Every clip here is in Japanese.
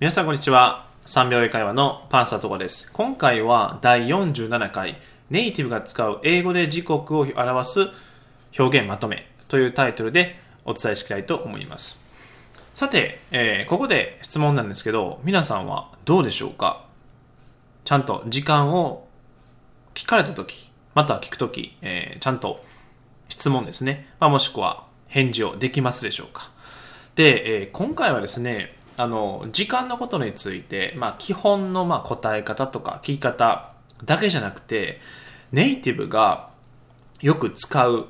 皆さんこんにちは。3秒英会話のパンサーとかです。今回は第47回ネイティブが使う英語で時刻を表す表現まとめというタイトルでお伝えしたいと思います。さて、えーここで質問なんですけど、皆さんはどうでしょうか？ちゃんと時間を聞かれたとき、または聞くとき、えーちゃんと質問ですね、まあ、もしくは返事をできますでしょうか？で、えー今回はですねあの時間のことについて、まあ、基本のまあ答え方とか聞き方だけじゃなくてネイティブがよく使う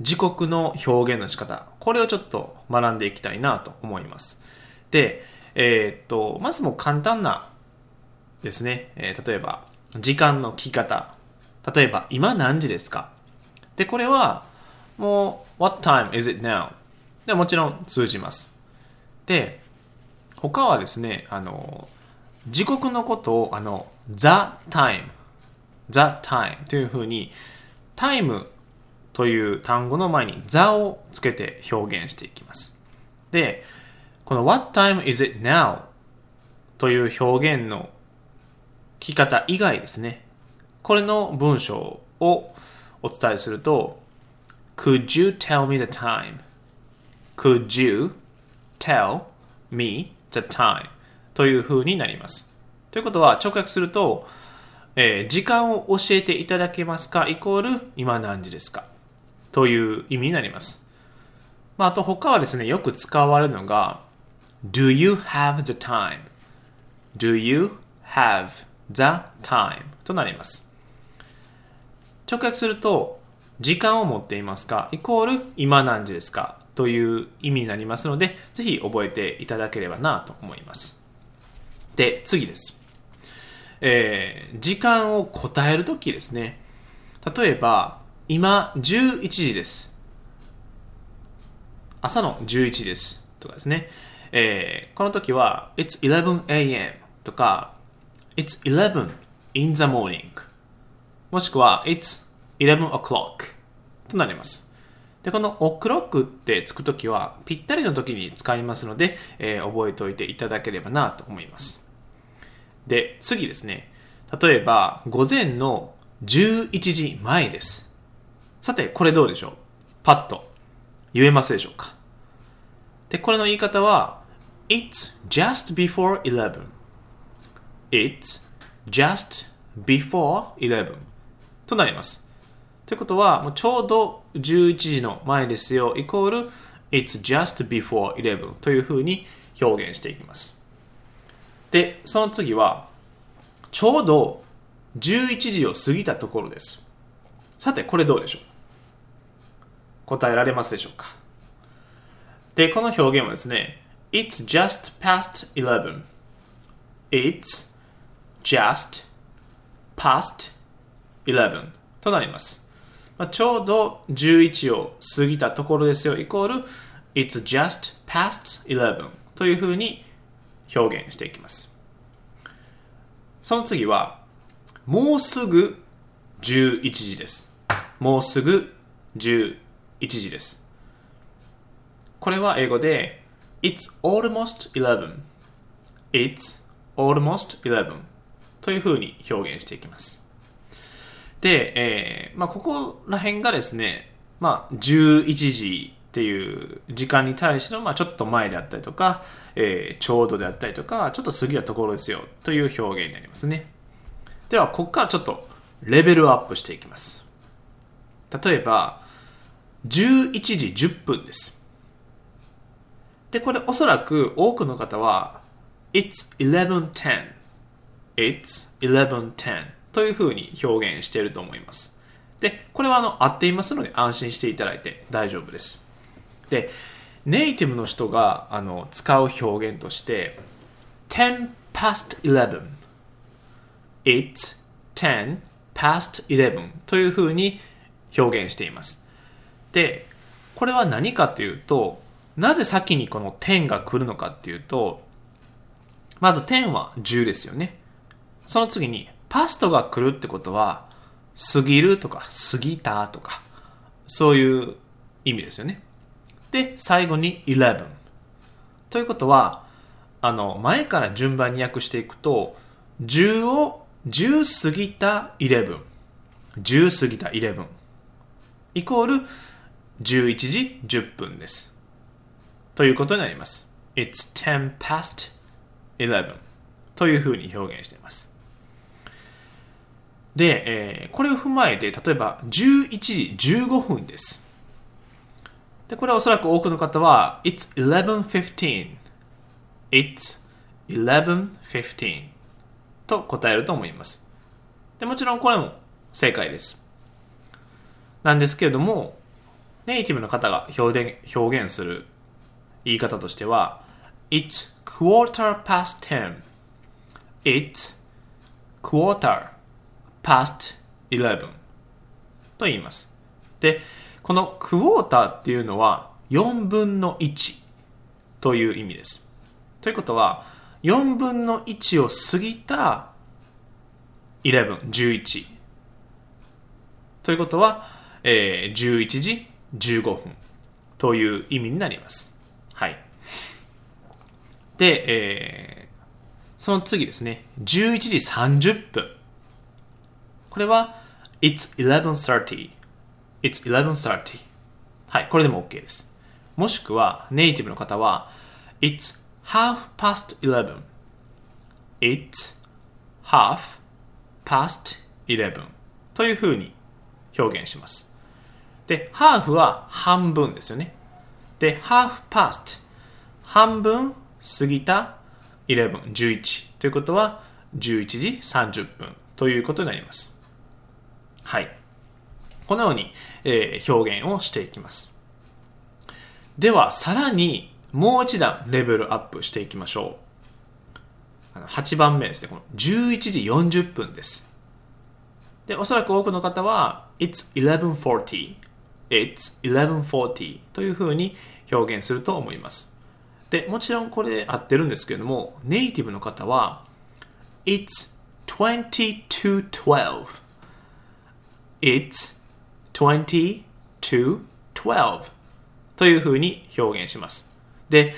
時刻の表現の仕方これをちょっと学んでいきたいなと思います。で、えーっとまずも簡単なですね、えー例えば時間の聞き方。例えば今何時ですか？でこれはもう What time is it now? でもちろん通じます。で他はですねあの時刻のことをあの The time The time というふうにタイムという単語の前に The をつけて表現していきますでこの What time is it now? という表現の聞き方以外ですねこれの文章をお伝えすると Could you tell me the time? Could you tell me the time? という風になります。ということは直訳すると、えー時間を教えていただけますか？イコール今何時ですか？という意味になります。まあ、あと他はですね、よく使われるのが Do you have the time? Do you have the time? となります。直訳すると時間を持っていますか？イコール今何時ですか？という意味になりますのでぜひ覚えていただければなと思います。で次です、えー時間を答えるときですね。例えば今11時です。朝の11時です。とかですね、えーこの時は It's 11am とか It's 11 in the morning もしくは It's 11 o'clock となります。で、この o'clock ってつくときはぴったりの時に使いますので、えー覚えておいていただければなと思います。で、次ですね。例えば、午前の11時前です。さて、これどうでしょう？パッと言えますでしょうか？で、これの言い方は It's just before 11 It's just before 11となります。ということは、もうちょうど11時の前ですよ、イコール It's just before 11というふうに表現していきます。で、その次は、ちょうど11時を過ぎたところです。さて、これどうでしょう？答えられますでしょうか？で、この表現はですね、It's just past 11 It's just past 11となります。まあ、ちょうど11を過ぎたところですよ、イコール It's just past 11というふうに表現していきます。その次は、もうすぐ11時です。もうすぐ11時です。これは英語で It's almost 11 It's almost 11というふうに表現していきます。で、えーまあ、ここら辺がですね、まあ、11時っていう時間に対しての、まあ、ちょっと前であったりとか、えーちょうどであったりとか、ちょっと過ぎたところですよという表現になりますね。では、ここからちょっとレベルアップしていきます。例えば、11時10分です。で、これおそらく多くの方は、It's 11.10 It's 11.10というふうに表現していると思います。で、これはあの合っていますので安心していただいて大丈夫です。で、ネイティブの人があの使う表現として、10 past 11 It's 10 past 11というふうに表現しています。で、これは何かというと、なぜ先にこの10が来るのかっていうと、まず10は10ですよね。その次に、パストが来るってことは、過ぎるとか、過ぎたとか、そういう意味ですよね。で、最後に11。ということは、あの、前から順番に訳していくと、10を、10過ぎた11。10過ぎた11。イコール11時10分です。ということになります。It's 10 past 11というふうに表現しています。で、えー、これを踏まえて、例えば11時15分です。で、これはおそらく多くの方は It's 11.15 It's 11.15と答えると思います。でもちろんこれも正解です。なんですけれども、ネイティブの方が表現表現する言い方としては It's quarter past ten It's quarter past eleven と言います。で、このクォーターっていうのは4分の1という意味です。ということは、4分の1を過ぎた11、11。ということは、えー、11時15分という意味になります。はい。で、えー、その次ですね、11時30分。これは、It's 11.30 It's 11.30はい、これでも OK です。もしくは、ネイティブの方は、It's half past 11 It's half past 11というふうに表現します。で、half は半分ですよね。で、half past 半分過ぎた11、11ということは11時30分ということになります。はい。このように、えー、表現をしていきます。では、さらにもう一段レベルアップしていきましょう。8番目ですね。この11時40分です。で、おそらく多くの方は、It's 1140 It's 1140というふうに表現すると思います。で、もちろんこれ合ってるんですけれども、ネイティブの方は、It's 20 to 12 It's 20 to 12というふうに表現します。で、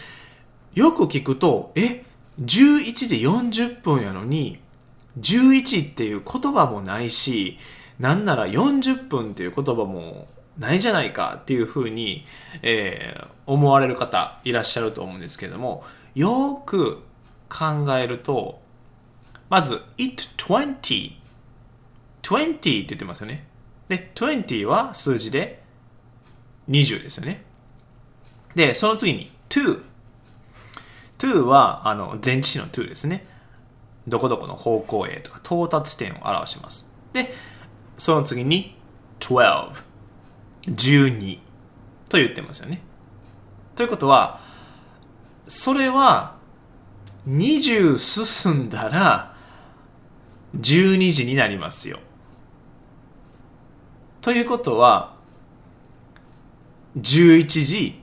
よく聞くと、え、11時40分やのに、11っていう言葉もないし、なんなら40分っていう言葉もないじゃないかっていうふうに、えー、思われる方いらっしゃると思うんですけれども、よく考えると、まず、it 20 20って言ってますよね。で、20は数字で20ですよね。で、その次に to。to はあの前置詞の to ですね。どこどこの方向へとか到達点を表します。で、その次に12。12と言ってますよね。ということは、それは20進んだら12時になりますよ。ということは、11時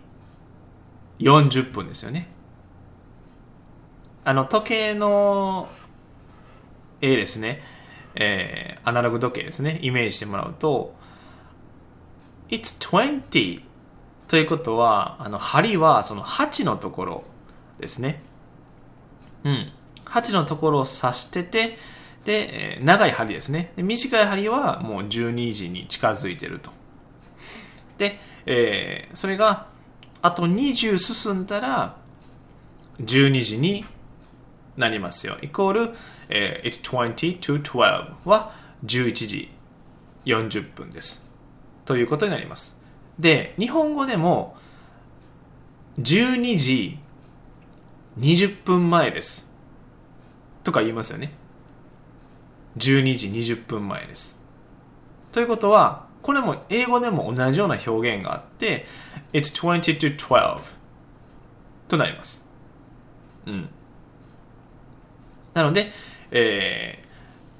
40分ですよね。あの、時計の絵ですね。えー、アナログ時計ですね。イメージしてもらうと、It's 20ということは、あの、針はその8のところですね。うん。8のところを指してて、で、長い針ですね。短い針はもう12時に近づいてると。で、えー、それがあと20進んだら12時になりますよ。イコール、えー、it's 20 to 12は11時40分です。ということになります。で、日本語でも12時20分前です。とか言いますよね。12時20分前です。ということは、これも英語でも同じような表現があって、It's 20 to 12となります。うん。なので、え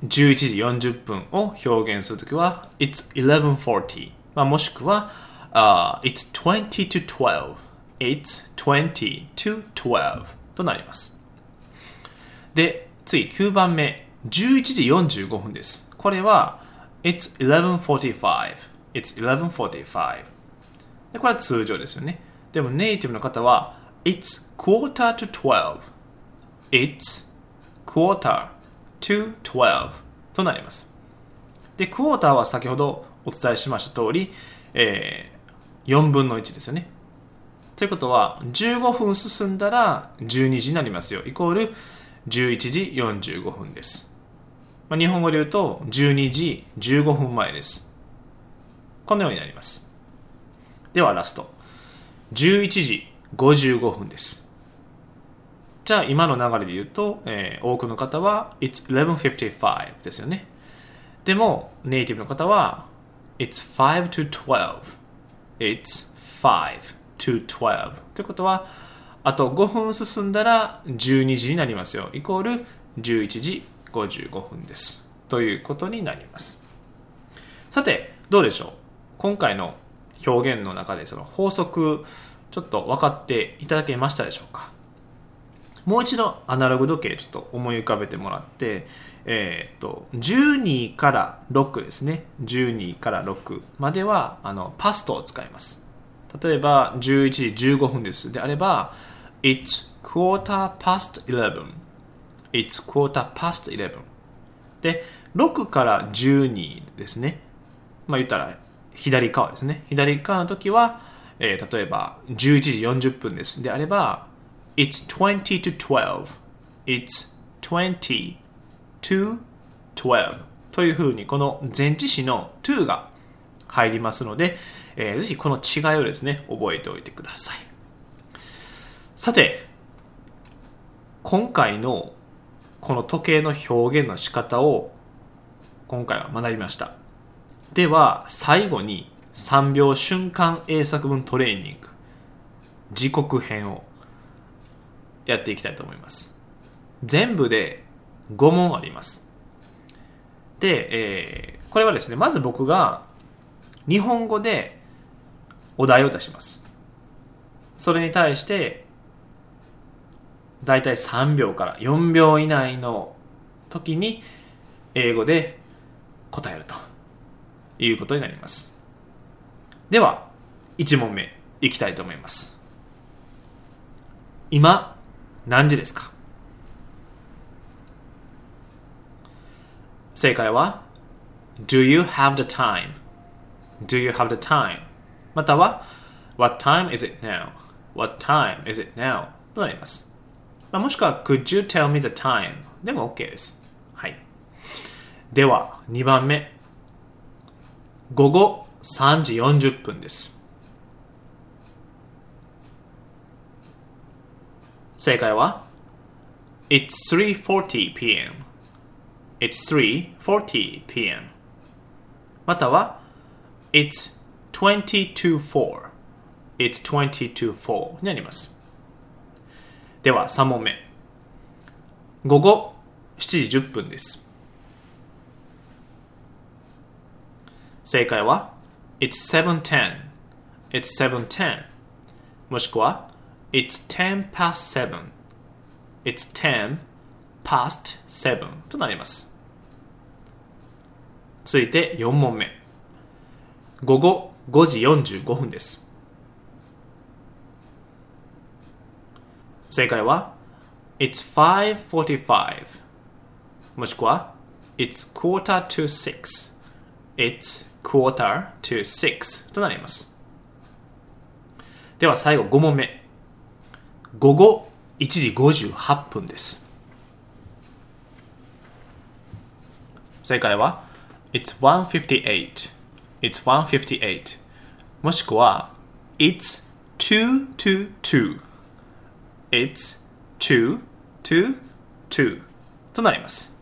ー、11時40分を表現するときは、It's 1140、まあ、もしくは、uh, It's 20 to 12 It's 20 to 12となります。で、次9番目。11時45分です。これは It's 11.45 It's 11.45でこれは通常ですよね。でもネイティブの方は It's quarter to 12 It's quarter to 12となります。で、クォーターは先ほどお伝えしました通り、えー、4分の1ですよね。ということは、15分進んだら12時になりますよ。イコール11時45分です。まあ、日本語で言うと12時15分前です。このようになります。ではラスト。11時55分です。じゃあ今の流れで言うと、えー、多くの方は It's 11.55ですよね。でもネイティブの方は It's 5 to 12 It's 5 to 12ということはあと5分進んだら12時になりますよ。イコール11時55分です。ということになります。さて、どうでしょう？今回の表現の中でその法則ちょっと分かっていただけましたでしょうか？もう一度アナログ時計ちょっと思い浮かべてもらって、えー、っと12から6ですね。12から6まではあのパストを使います。例えば11時15分です。であれば It's quarter past 11 It's quarter past 11で6から12ですね。まあ言ったら左側ですね。左側の時は、えー、例えば11時40分です。であれば It's 20 to 12 It's 20 to 12というふうにこの前置詞の to が入りますので、えー、ぜひこの違いをですね覚えておいてください。さて今回のこの時計の表現の仕方を今回は学びました。では最後に3秒瞬間英作文トレーニング時刻編をやっていきたいと思います。全部で5問あります。で、えー、これはですねまず僕が日本語でお題を出します。それに対してだいたい3秒から4秒以内の時に英語で答えるということになりますでは1問目いきたいと思います今何時ですか正解は Do you have the time? Do you have the time? または What time is it now? What time is it now? となります。まあ、もしくは Could you tell me the time? でも OK です。はい。では2番目。午後3時40分です。正解は It's 3.40 p.m. It's 3.40 p.m. または It's 20 to 4 It's 20 to 4になりますでは3問目。午後7時10分です。正解は It's 7.10 It's 7.10もしくは It's 10 past 7 It's 10 past 7となります。続いて4問目。午後5時45分です。正解は It's 5.45もしくは It's quarter to 6 It's quarter to 6となりますでは最後5問目午後1時58分です正解は It's 158 It's 158もしくは It's 2 to 2 It's 2 to 2となります。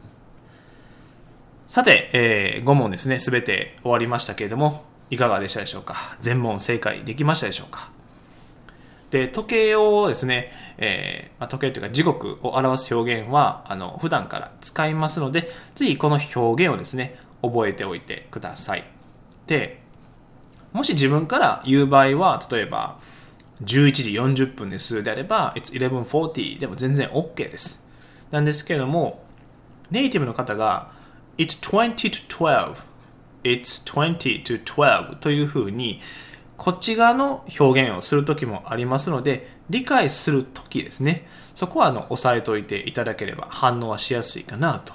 さて、えー、5問ですね、すべて終わりましたけれども、いかがでしたでしょうか？全問正解できましたでしょうか？で時計をですね、えー、時計というか時刻を表す表現はあの普段から使いますのでぜひこの表現をですね覚えておいてください。でもし自分から言う場合は例えば11時40分ですであれば It's 1140でも全然 OK ですなんですけれどもネイティブの方が It's 20 to 12 It's 20 to 12というふうにこっち側の表現をする時もありますので理解する時ですねそこはあの押さえておいていただければ反応はしやすいかなと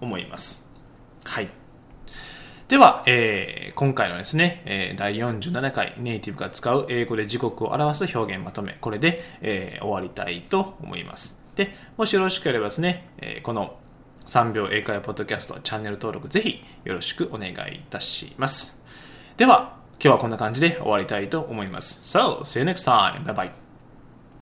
思います。はい。では、えー、今回のですね、えー、第47回ネイティブが使う英語で時刻を表す表現まとめ、これで、えー、終わりたいと思います。で、もしよろしければですね、えー、この3秒英会話ポッドキャストチャンネル登録ぜひよろしくお願いいたします。では、今日はこんな感じで終わりたいと思います。So, see you next time. Bye bye.